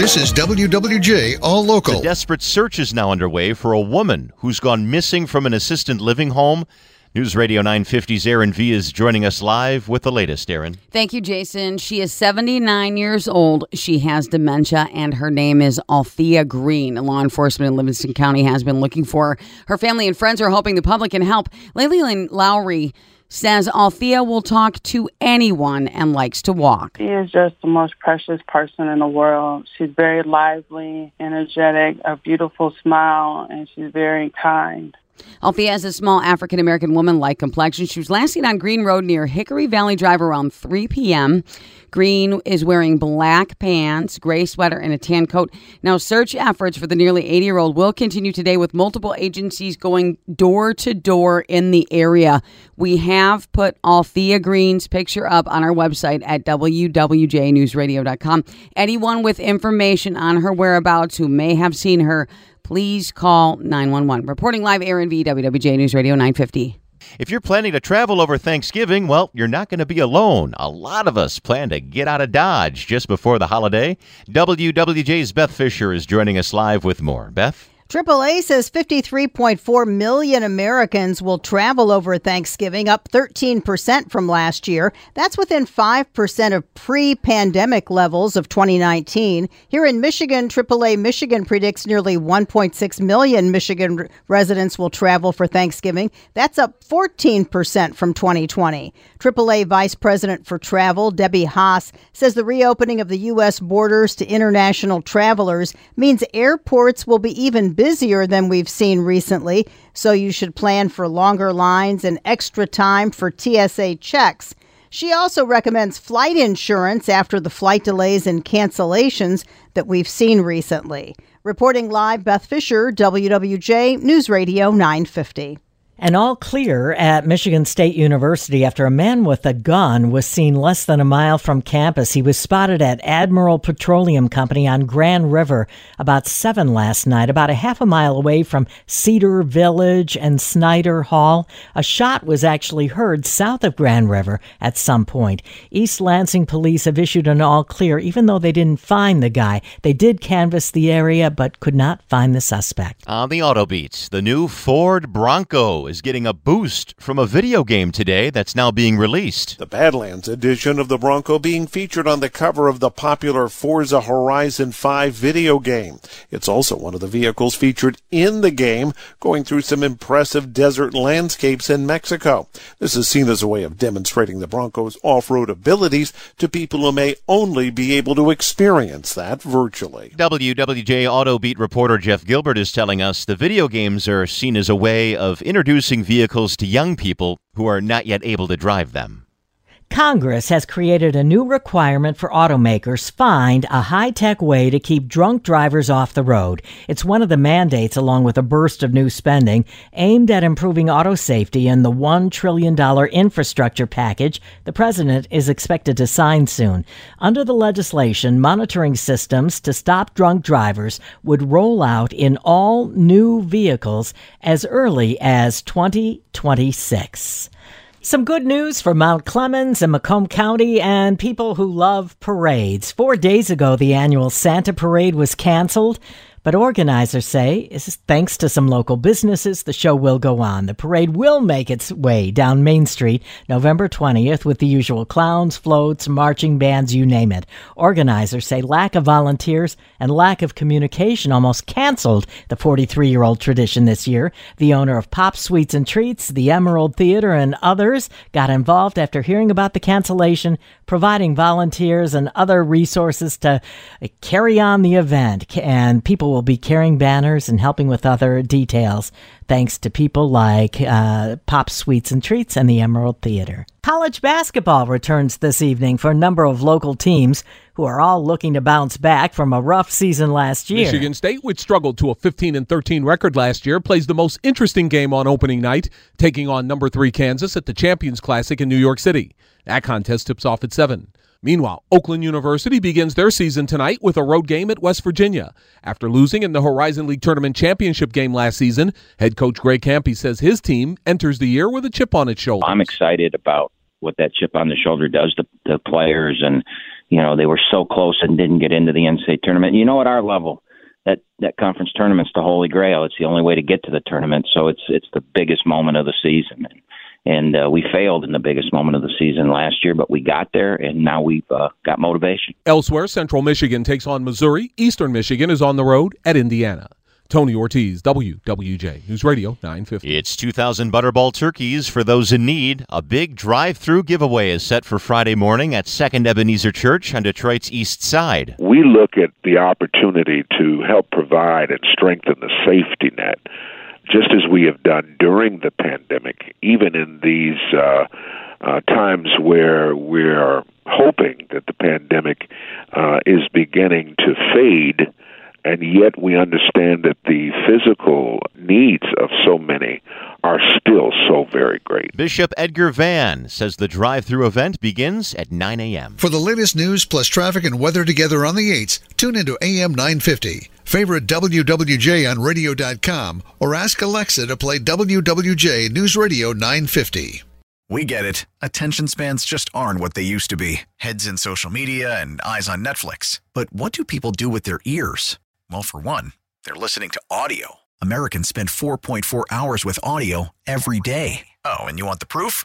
This is WWJ All Local. A desperate search is now underway for a woman who's gone missing from an assisted living home. News Radio 950's Aaron V is joining us live with the latest, Aaron. Thank you, Jason. She is 79 years old. She has dementia, and her name is Althea Green. Law enforcement in Livingston County has been looking for her. Her family and friends are hoping the public can help. Lillian Lowry says Althea will talk to anyone and likes to walk. She is just the most precious person in the world. She's very lively, energetic, a beautiful smile, and she's very kind. Althea is a small African American woman like complexion. She was last seen on Green Road near Hickory Valley Drive around 3 p.m. Green is wearing black pants, gray sweater, and a tan coat. Now, search efforts for the nearly 80 year old will continue today with multiple agencies going door to door in the area. We have put Althea Green's picture up on our website at wwjnewsradio.com. Anyone with information on her whereabouts who may have seen her, please call 911. Reporting live, Aaron V, WWJ News Radio 950. If you're planning to travel over Thanksgiving, well, you're not going to be alone. A lot of us plan to get out of Dodge just before the holiday. WWJ's Beth Fisher is joining us live with more. Beth? AAA says 53.4 million Americans will travel over Thanksgiving, up 13% from last year. That's within 5% of pre pandemic levels of 2019. Here in Michigan, AAA Michigan predicts nearly 1.6 million Michigan residents will travel for Thanksgiving. That's up 14% from 2020. AAA Vice President for Travel, Debbie Haas, says the reopening of the U.S. borders to international travelers means airports will be even busier than we've seen recently, so you should plan for longer lines and extra time for TSA checks. She also recommends flight insurance after the flight delays and cancellations that we've seen recently. Reporting live, Beth Fisher, WWJ News Radio 950. An all clear at Michigan State University after a man with a gun was seen less than a mile from campus. He was spotted at Admiral Petroleum Company on Grand River about 7 last night, about a half a mile away from Cedar Village and Snyder Hall. A shot was actually heard south of Grand River at some point. East Lansing police have issued an all clear, even though they didn't find the guy. They did canvass the area but could not find the suspect. On the Auto Beats, the new Ford Bronco is getting a boost from a video game today that's now being released. The Badlands edition of the Bronco being featured on the cover of the popular Forza Horizon 5 video game. It's also one of the vehicles featured in the game, going through some impressive desert landscapes in Mexico. This is seen as a way of demonstrating the Bronco's off-road abilities to people who may only be able to experience that virtually. WWJ Auto Beat reporter Jeff Gilbert is telling us the video games are seen as a way of introducing vehicles to young people who are not yet able to drive them. Congress has created a new requirement for automakers find a high-tech way to keep drunk drivers off the road. It's one of the mandates along with a burst of new spending aimed at improving auto safety in the 1 trillion dollar infrastructure package the president is expected to sign soon. Under the legislation, monitoring systems to stop drunk drivers would roll out in all new vehicles as early as 2026. Some good news for Mount Clemens and Macomb County and people who love parades. Four days ago, the annual Santa Parade was canceled. But organizers say, thanks to some local businesses, the show will go on. The parade will make its way down Main Street November 20th with the usual clowns, floats, marching bands, you name it. Organizers say lack of volunteers and lack of communication almost canceled the 43 year old tradition this year. The owner of Pop Sweets and Treats, the Emerald Theater, and others got involved after hearing about the cancellation, providing volunteers and other resources to uh, carry on the event. And people will be carrying banners and helping with other details, thanks to people like uh, Pop Sweets and Treats and the Emerald Theater. College basketball returns this evening for a number of local teams who are all looking to bounce back from a rough season last year. Michigan State, which struggled to a 15 and 13 record last year, plays the most interesting game on opening night, taking on number 3 Kansas at the Champions Classic in New York City. That contest tips off at 7. Meanwhile, Oakland University begins their season tonight with a road game at West Virginia. After losing in the Horizon League Tournament Championship game last season, head coach Greg Kampe says his team enters the year with a chip on its shoulder. I'm excited about what that chip on the shoulder does to the players and you know they were so close and didn't get into the NCAA tournament. You know, at our level, that that conference tournament's the holy grail. It's the only way to get to the tournament. So it's it's the biggest moment of the season. And and uh, we failed in the biggest moment of the season last year, but we got there, and now we've uh, got motivation. Elsewhere, Central Michigan takes on Missouri. Eastern Michigan is on the road at Indiana. Tony Ortiz, WWJ News Radio 950. It's 2,000 Butterball turkeys for those in need. A big drive-through giveaway is set for Friday morning at Second Ebenezer Church on Detroit's East Side. We look at the opportunity to help provide and strengthen the safety net just as we have done during the pandemic, even in these uh, uh, times where we're hoping that the pandemic uh, is beginning to fade, and yet we understand that the physical needs of so many are still so very great. Bishop Edgar Vann says the drive through event begins at 9 a.m. For the latest news plus traffic and weather together on the 8s, tune into AM 950. Favorite WWJ on radio.com or ask Alexa to play WWJ News Radio 950. We get it. Attention spans just aren't what they used to be heads in social media and eyes on Netflix. But what do people do with their ears? Well, for one, they're listening to audio. Americans spend 4.4 hours with audio every day. Oh, and you want the proof?